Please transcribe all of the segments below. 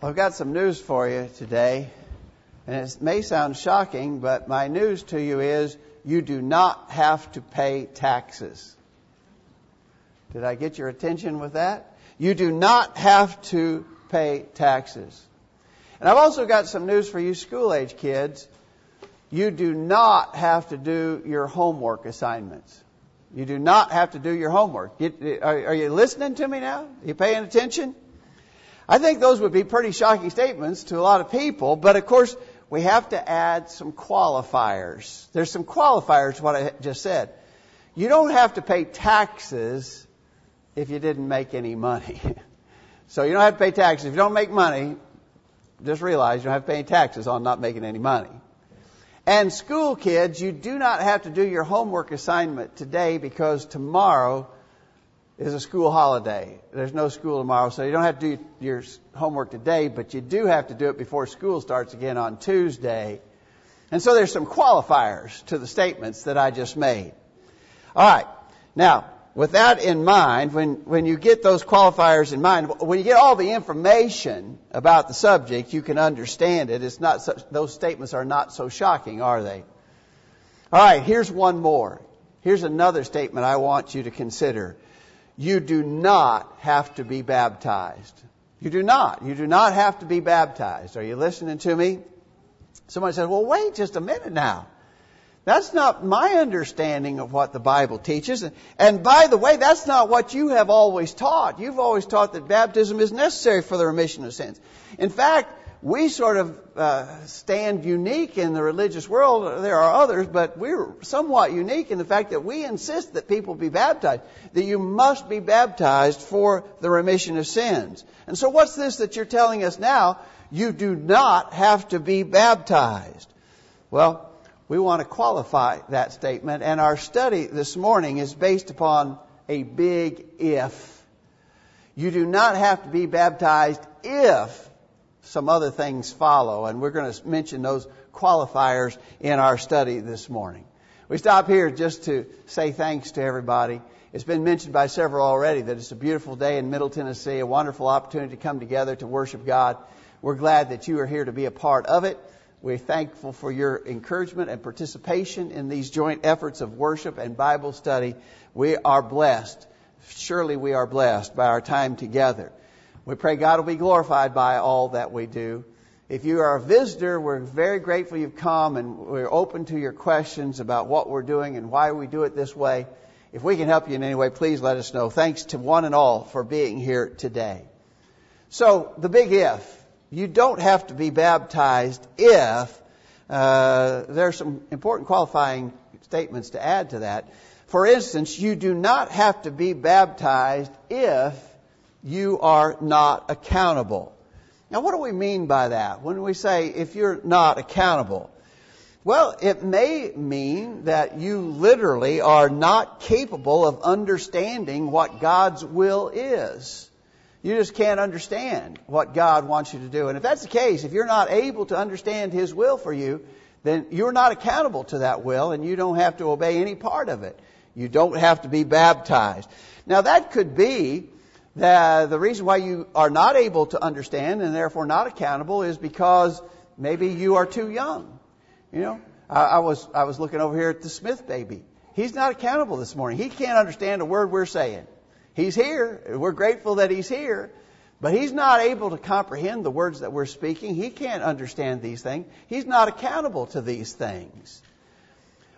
I've got some news for you today, and it may sound shocking, but my news to you is you do not have to pay taxes. Did I get your attention with that? You do not have to pay taxes. And I've also got some news for you school age kids. You do not have to do your homework assignments. You do not have to do your homework. Are you listening to me now? Are you paying attention? I think those would be pretty shocking statements to a lot of people, but of course, we have to add some qualifiers. There's some qualifiers to what I just said. You don't have to pay taxes if you didn't make any money. so you don't have to pay taxes. If you don't make money, just realize you don't have to pay taxes on not making any money. And school kids, you do not have to do your homework assignment today because tomorrow is a school holiday. There's no school tomorrow, so you don't have to do your homework today, but you do have to do it before school starts again on Tuesday. And so there's some qualifiers to the statements that I just made. All right. Now, with that in mind, when, when you get those qualifiers in mind, when you get all the information about the subject, you can understand it. It's not such, those statements are not so shocking, are they? All right, here's one more. Here's another statement I want you to consider you do not have to be baptized. You do not. You do not have to be baptized. Are you listening to me? Somebody says, well, wait just a minute now. That's not my understanding of what the Bible teaches. And by the way, that's not what you have always taught. You've always taught that baptism is necessary for the remission of sins. In fact, we sort of uh, stand unique in the religious world. There are others, but we're somewhat unique in the fact that we insist that people be baptized, that you must be baptized for the remission of sins. And so what's this that you're telling us now? You do not have to be baptized. Well, we want to qualify that statement, and our study this morning is based upon a big if. You do not have to be baptized if some other things follow, and we're going to mention those qualifiers in our study this morning. We stop here just to say thanks to everybody. It's been mentioned by several already that it's a beautiful day in Middle Tennessee, a wonderful opportunity to come together to worship God. We're glad that you are here to be a part of it. We're thankful for your encouragement and participation in these joint efforts of worship and Bible study. We are blessed. Surely we are blessed by our time together. We pray God will be glorified by all that we do. If you are a visitor, we're very grateful you've come and we're open to your questions about what we're doing and why we do it this way. If we can help you in any way, please let us know. Thanks to one and all for being here today. So, the big if. You don't have to be baptized if uh, there are some important qualifying statements to add to that. For instance, you do not have to be baptized if you are not accountable. Now, what do we mean by that when we say if you're not accountable? Well, it may mean that you literally are not capable of understanding what God's will is. You just can't understand what God wants you to do. And if that's the case, if you're not able to understand His will for you, then you're not accountable to that will and you don't have to obey any part of it. You don't have to be baptized. Now that could be the, the reason why you are not able to understand and therefore not accountable is because maybe you are too young. You know, I, I was I was looking over here at the Smith baby. He's not accountable this morning. He can't understand a word we're saying. He's here. We're grateful that he's here. But he's not able to comprehend the words that we're speaking. He can't understand these things. He's not accountable to these things.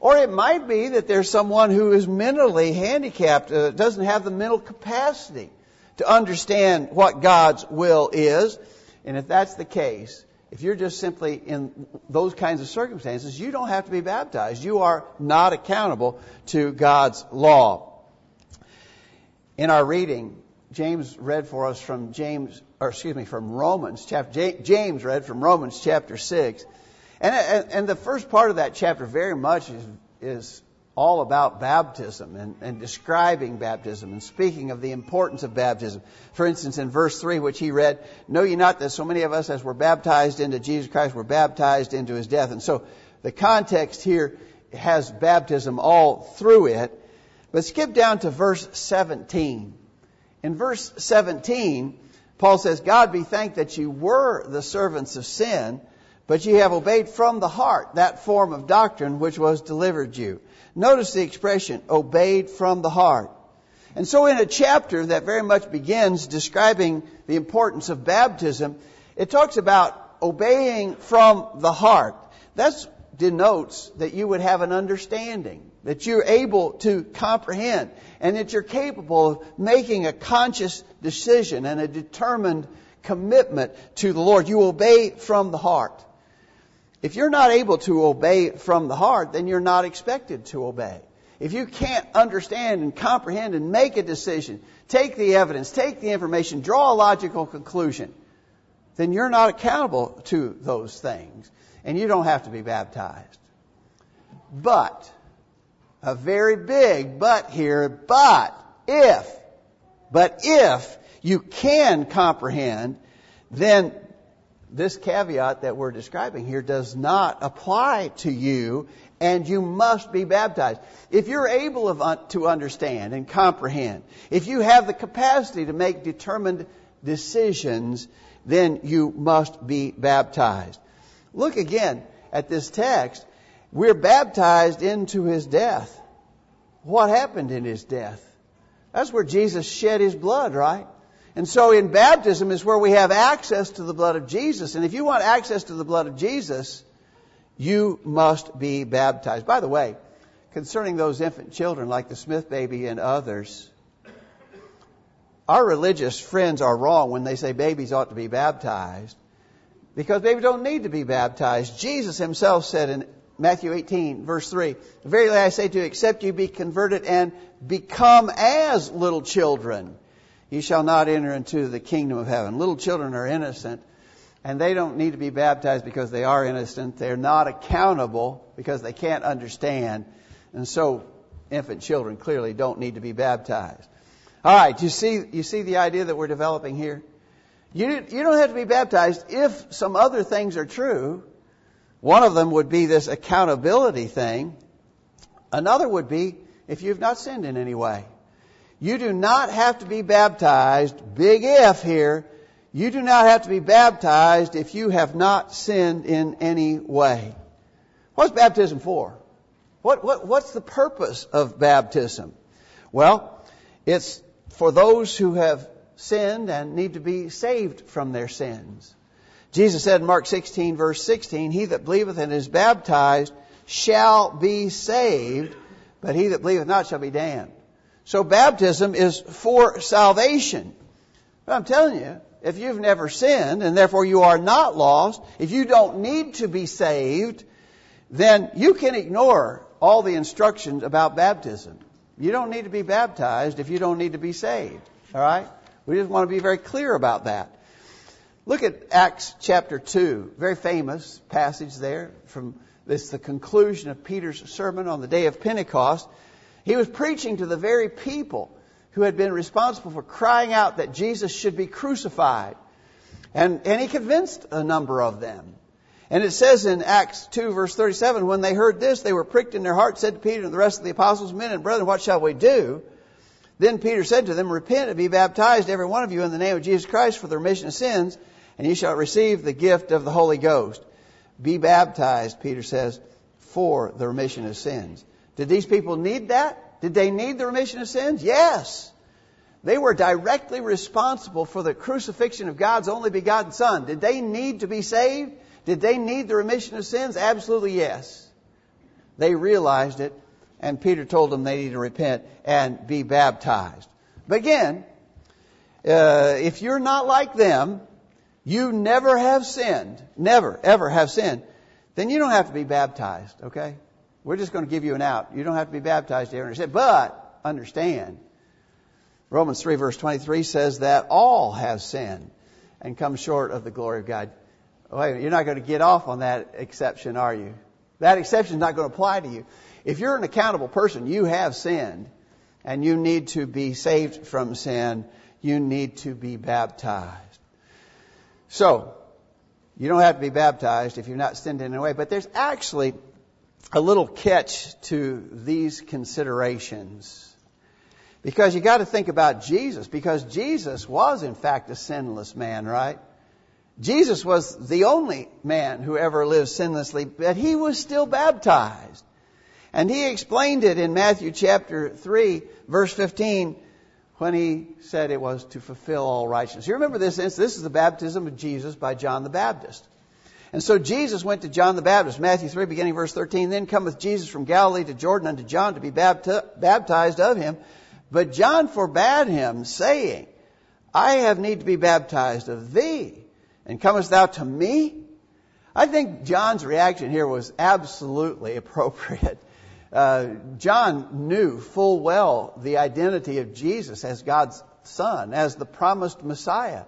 Or it might be that there's someone who is mentally handicapped, uh, doesn't have the mental capacity to understand what God's will is. And if that's the case, if you're just simply in those kinds of circumstances, you don't have to be baptized. You are not accountable to God's law. In our reading, James read for us from James, or excuse me, from Romans chapter, James read from Romans chapter 6. And, and the first part of that chapter very much is, is all about baptism and, and, describing baptism and speaking of the importance of baptism. For instance, in verse 3, which he read, Know ye not that so many of us as were baptized into Jesus Christ were baptized into his death? And so the context here has baptism all through it. But skip down to verse 17. In verse 17, Paul says, God be thanked that you were the servants of sin, but ye have obeyed from the heart that form of doctrine which was delivered you. Notice the expression, obeyed from the heart. And so in a chapter that very much begins describing the importance of baptism, it talks about obeying from the heart. That denotes that you would have an understanding, that you're able to comprehend, and that you're capable of making a conscious decision and a determined commitment to the Lord. You obey from the heart. If you're not able to obey from the heart, then you're not expected to obey. If you can't understand and comprehend and make a decision, take the evidence, take the information, draw a logical conclusion, then you're not accountable to those things. And you don't have to be baptized. But, a very big but here, but if, but if you can comprehend, then this caveat that we're describing here does not apply to you and you must be baptized. If you're able to understand and comprehend, if you have the capacity to make determined decisions, then you must be baptized. Look again at this text. We're baptized into his death. What happened in his death? That's where Jesus shed his blood, right? And so in baptism is where we have access to the blood of Jesus. And if you want access to the blood of Jesus, you must be baptized. By the way, concerning those infant children like the Smith baby and others, our religious friends are wrong when they say babies ought to be baptized because babies don't need to be baptized. Jesus himself said in Matthew 18, verse 3, Verily I say to you, except you be converted and become as little children, ye shall not enter into the kingdom of heaven. Little children are innocent, and they don't need to be baptized because they are innocent. They're not accountable because they can't understand. And so, infant children clearly don't need to be baptized. All right, you see, you see the idea that we're developing here? You, you don't have to be baptized if some other things are true. One of them would be this accountability thing. Another would be if you've not sinned in any way. You do not have to be baptized, big if here, you do not have to be baptized if you have not sinned in any way. What's baptism for? What, what, what's the purpose of baptism? Well, it's for those who have sinned and need to be saved from their sins. Jesus said in Mark 16 verse 16, He that believeth and is baptized shall be saved, but he that believeth not shall be damned. So baptism is for salvation. But I'm telling you, if you've never sinned and therefore you are not lost, if you don't need to be saved, then you can ignore all the instructions about baptism. You don't need to be baptized if you don't need to be saved. All right? We just want to be very clear about that. Look at Acts chapter 2, very famous passage there from this the conclusion of Peter's sermon on the day of Pentecost. He was preaching to the very people who had been responsible for crying out that Jesus should be crucified. And, and he convinced a number of them. And it says in Acts 2 verse 37, when they heard this, they were pricked in their hearts, said to Peter and the rest of the apostles, men and brethren, what shall we do? Then Peter said to them, Repent and be baptized, every one of you, in the name of Jesus Christ for the remission of sins, and ye shall receive the gift of the Holy Ghost. Be baptized, Peter says, for the remission of sins. Did these people need that? Did they need the remission of sins? Yes. They were directly responsible for the crucifixion of God's only begotten Son. Did they need to be saved? Did they need the remission of sins? Absolutely yes. They realized it and Peter told them they need to repent and be baptized. But again, uh, if you're not like them, you never have sinned, never, ever have sinned, then you don't have to be baptized, okay? We're just going to give you an out. You don't have to be baptized to sin. But understand, Romans 3 verse 23 says that all have sinned and come short of the glory of God. Oh, wait, you're not going to get off on that exception, are you? That exception is not going to apply to you. If you're an accountable person, you have sinned and you need to be saved from sin. You need to be baptized. So, you don't have to be baptized if you're not sinned in any way, but there's actually a little catch to these considerations. Because you got to think about Jesus, because Jesus was in fact a sinless man, right? Jesus was the only man who ever lived sinlessly, but he was still baptized. And he explained it in Matthew chapter 3, verse 15, when he said it was to fulfill all righteousness. You remember this? This is the baptism of Jesus by John the Baptist. And so Jesus went to John the Baptist, Matthew 3, beginning verse 13. Then cometh Jesus from Galilee to Jordan unto John to be baptized of him. But John forbade him, saying, I have need to be baptized of thee, and comest thou to me? I think John's reaction here was absolutely appropriate. Uh, John knew full well the identity of Jesus as God's Son, as the promised Messiah.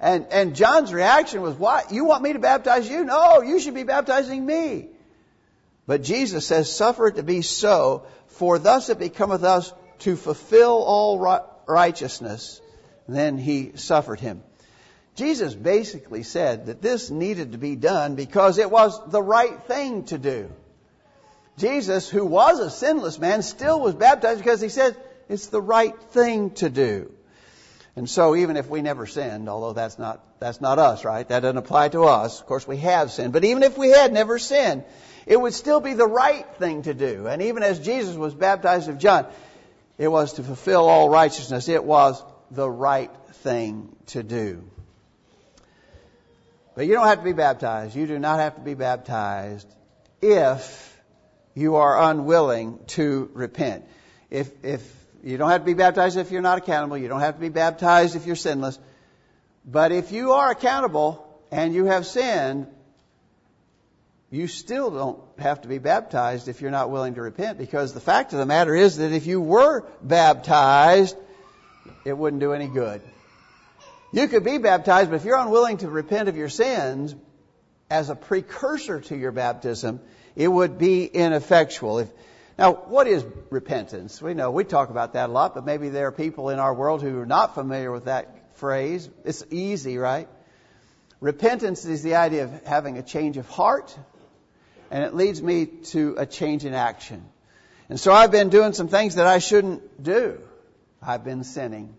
And, and John's reaction was, what? You want me to baptize you? No, you should be baptizing me. But Jesus says, suffer it to be so, for thus it becometh us to fulfill all righteousness. And then he suffered him. Jesus basically said that this needed to be done because it was the right thing to do. Jesus, who was a sinless man, still was baptized because he said it's the right thing to do. And so even if we never sinned, although that's not, that's not us, right? That doesn't apply to us. Of course we have sinned. But even if we had never sinned, it would still be the right thing to do. And even as Jesus was baptized of John, it was to fulfill all righteousness. It was the right thing to do. But you don't have to be baptized. You do not have to be baptized if you are unwilling to repent. If, if you don't have to be baptized if you're not accountable. You don't have to be baptized if you're sinless. But if you are accountable and you have sinned, you still don't have to be baptized if you're not willing to repent because the fact of the matter is that if you were baptized, it wouldn't do any good. You could be baptized, but if you're unwilling to repent of your sins as a precursor to your baptism, it would be ineffectual. If, now, what is repentance? We know we talk about that a lot, but maybe there are people in our world who are not familiar with that phrase. It's easy, right? Repentance is the idea of having a change of heart, and it leads me to a change in action. And so I've been doing some things that I shouldn't do. I've been sinning.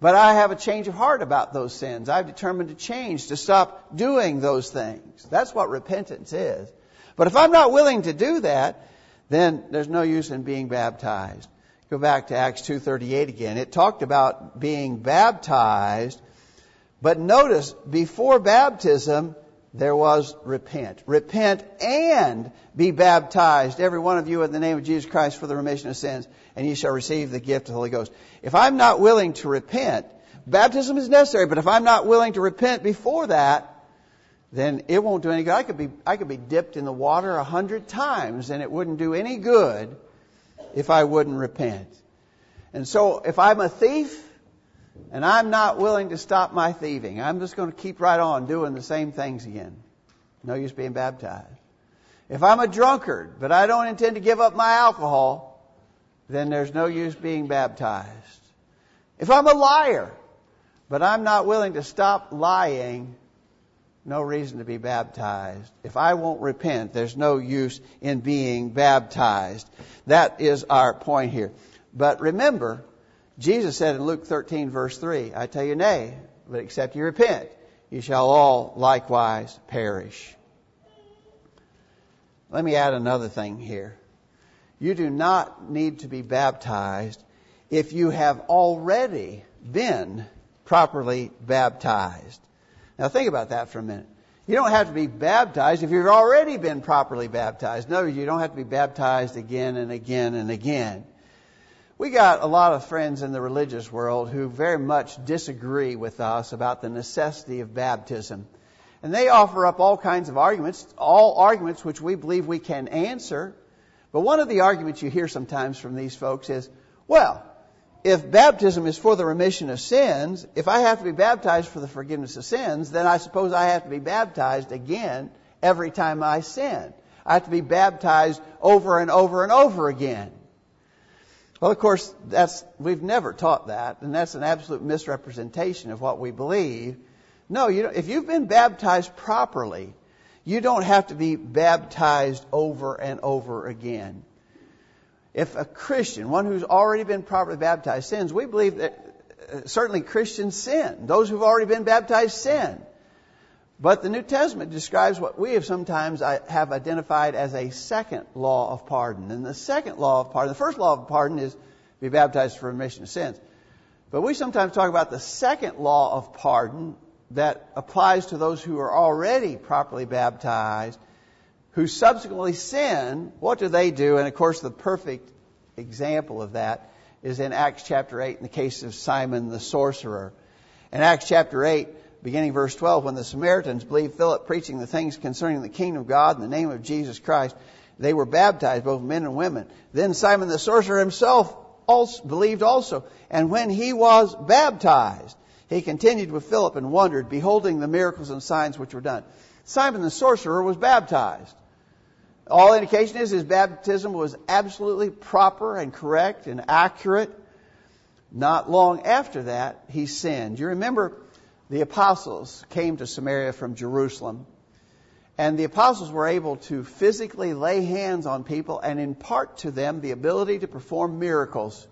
But I have a change of heart about those sins. I've determined to change, to stop doing those things. That's what repentance is. But if I'm not willing to do that, then there's no use in being baptized. Go back to Acts 2.38 again. It talked about being baptized, but notice, before baptism, there was repent. Repent and be baptized, every one of you in the name of Jesus Christ for the remission of sins, and ye shall receive the gift of the Holy Ghost. If I'm not willing to repent, baptism is necessary, but if I'm not willing to repent before that, then it won't do any good. I could be, I could be dipped in the water a hundred times and it wouldn't do any good if I wouldn't repent. And so if I'm a thief and I'm not willing to stop my thieving, I'm just going to keep right on doing the same things again. No use being baptized. If I'm a drunkard, but I don't intend to give up my alcohol, then there's no use being baptized. If I'm a liar, but I'm not willing to stop lying, no reason to be baptized. If I won't repent, there's no use in being baptized. That is our point here. But remember, Jesus said in Luke 13 verse 3, I tell you nay, but except you repent, you shall all likewise perish. Let me add another thing here. You do not need to be baptized if you have already been properly baptized. Now think about that for a minute. You don't have to be baptized if you've already been properly baptized. No, you don't have to be baptized again and again and again. We got a lot of friends in the religious world who very much disagree with us about the necessity of baptism. And they offer up all kinds of arguments, all arguments which we believe we can answer. But one of the arguments you hear sometimes from these folks is, well, if baptism is for the remission of sins, if I have to be baptized for the forgiveness of sins, then I suppose I have to be baptized again every time I sin. I have to be baptized over and over and over again. Well, of course, that's, we've never taught that, and that's an absolute misrepresentation of what we believe. No, you if you've been baptized properly, you don't have to be baptized over and over again. If a Christian, one who's already been properly baptized, sins, we believe that uh, certainly Christians sin. Those who've already been baptized sin. But the New Testament describes what we have sometimes uh, have identified as a second law of pardon. And the second law of pardon, the first law of pardon is be baptized for remission of sins. But we sometimes talk about the second law of pardon that applies to those who are already properly baptized who subsequently sin, what do they do? And of course, the perfect example of that is in Acts chapter 8 in the case of Simon the sorcerer. In Acts chapter 8, beginning verse 12, when the Samaritans believed Philip preaching the things concerning the kingdom of God in the name of Jesus Christ, they were baptized, both men and women. Then Simon the sorcerer himself also believed also. And when he was baptized, he continued with Philip and wondered, beholding the miracles and signs which were done. Simon the sorcerer was baptized. All indication is his baptism was absolutely proper and correct and accurate. Not long after that, he sinned. You remember the apostles came to Samaria from Jerusalem, and the apostles were able to physically lay hands on people and impart to them the ability to perform miracles.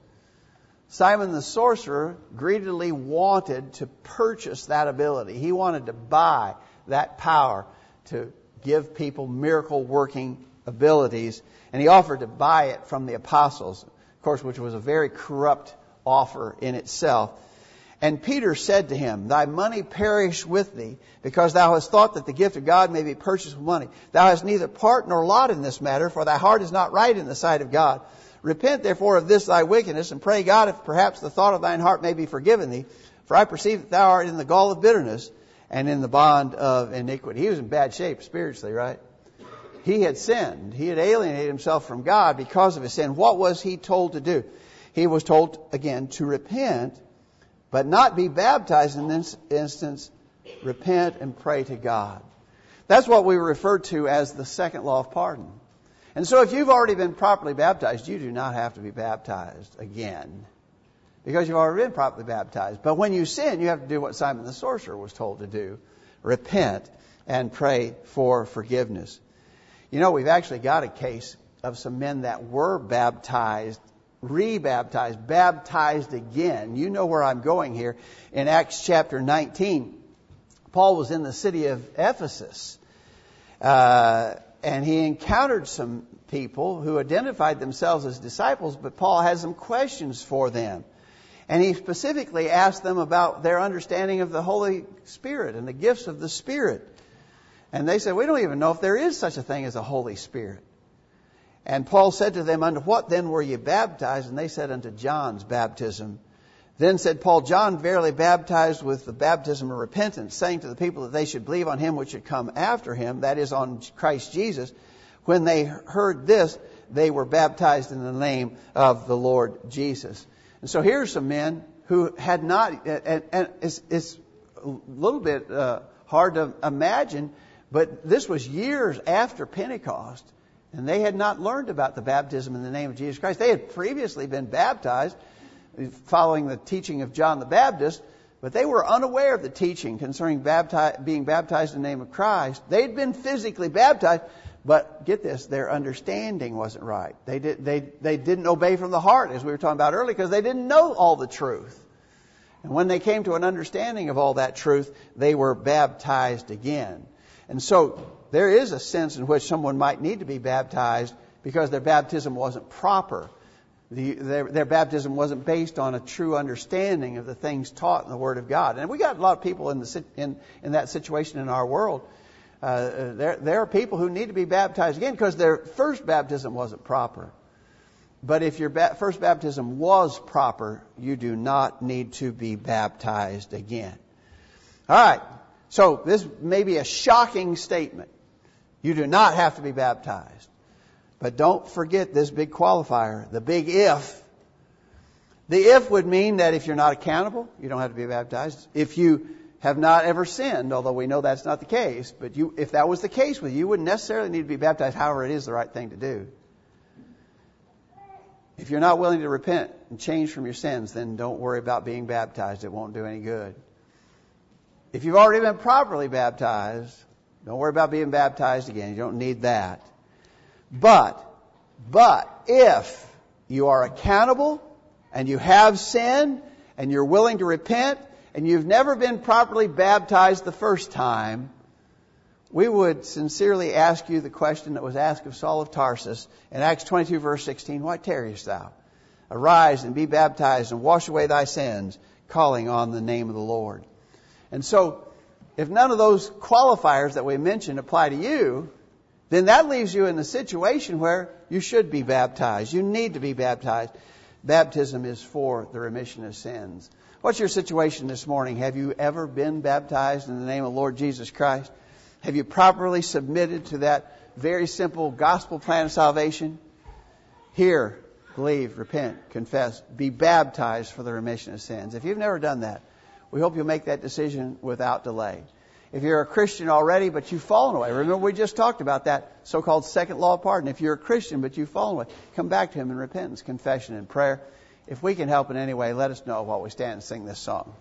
Simon the sorcerer greedily wanted to purchase that ability. He wanted to buy that power to give people miracle working abilities, and he offered to buy it from the apostles, of course, which was a very corrupt offer in itself. And Peter said to him, Thy money perish with thee, because thou hast thought that the gift of God may be purchased with money. Thou hast neither part nor lot in this matter, for thy heart is not right in the sight of God. Repent therefore of this thy wickedness, and pray God if perhaps the thought of thine heart may be forgiven thee. For I perceive that thou art in the gall of bitterness and in the bond of iniquity. He was in bad shape spiritually, right? He had sinned. He had alienated himself from God because of his sin. What was he told to do? He was told, again, to repent, but not be baptized in this instance. Repent and pray to God. That's what we refer to as the second law of pardon. And so if you've already been properly baptized, you do not have to be baptized again because you've already been properly baptized. But when you sin, you have to do what Simon the sorcerer was told to do repent and pray for forgiveness. You know, we've actually got a case of some men that were baptized, rebaptized, baptized again. You know where I'm going here. In Acts chapter 19, Paul was in the city of Ephesus. Uh, and he encountered some people who identified themselves as disciples, but Paul has some questions for them. And he specifically asked them about their understanding of the Holy Spirit and the gifts of the Spirit. And they said, We don't even know if there is such a thing as a Holy Spirit. And Paul said to them, Unto what then were ye baptized? And they said, Unto John's baptism. Then said Paul, John verily baptized with the baptism of repentance, saying to the people that they should believe on him which should come after him, that is, on Christ Jesus. When they heard this, they were baptized in the name of the Lord Jesus. And so here are some men who had not, and, and it's, it's, a little bit uh, hard to imagine, but this was years after Pentecost, and they had not learned about the baptism in the name of Jesus Christ. They had previously been baptized following the teaching of John the Baptist, but they were unaware of the teaching concerning being baptized in the name of Christ. They'd been physically baptized, but get this, their understanding wasn't right. They, did, they, they didn't obey from the heart, as we were talking about earlier, because they didn't know all the truth. And when they came to an understanding of all that truth, they were baptized again. And so there is a sense in which someone might need to be baptized because their baptism wasn't proper. The, their, their, baptism wasn't based on a true understanding of the things taught in the Word of God. And we got a lot of people in, the, in, in that situation in our world uh, there, there are people who need to be baptized again because their first baptism wasn't proper. But if your ba- first baptism was proper, you do not need to be baptized again. All right. So this may be a shocking statement. You do not have to be baptized. But don't forget this big qualifier, the big if. The if would mean that if you're not accountable, you don't have to be baptized. If you have not ever sinned, although we know that's not the case. But you, if that was the case with you, you wouldn't necessarily need to be baptized. However, it is the right thing to do. If you're not willing to repent and change from your sins, then don't worry about being baptized. It won't do any good. If you've already been properly baptized, don't worry about being baptized again. You don't need that. But, but if you are accountable and you have sin and you're willing to repent and you've never been properly baptized the first time, we would sincerely ask you the question that was asked of Saul of Tarsus in Acts 22 verse 16, Why tarriest thou? Arise and be baptized and wash away thy sins, calling on the name of the Lord. And so, if none of those qualifiers that we mentioned apply to you, then that leaves you in the situation where you should be baptized. You need to be baptized. Baptism is for the remission of sins. What's your situation this morning? Have you ever been baptized in the name of Lord Jesus Christ? Have you properly submitted to that very simple gospel plan of salvation? Hear, believe, repent, confess, be baptized for the remission of sins. If you've never done that, we hope you'll make that decision without delay. If you're a Christian already, but you've fallen away, remember we just talked about that so-called second law of pardon. If you're a Christian, but you've fallen away, come back to Him in repentance, confession, and prayer. If we can help in any way, let us know while we stand and sing this song.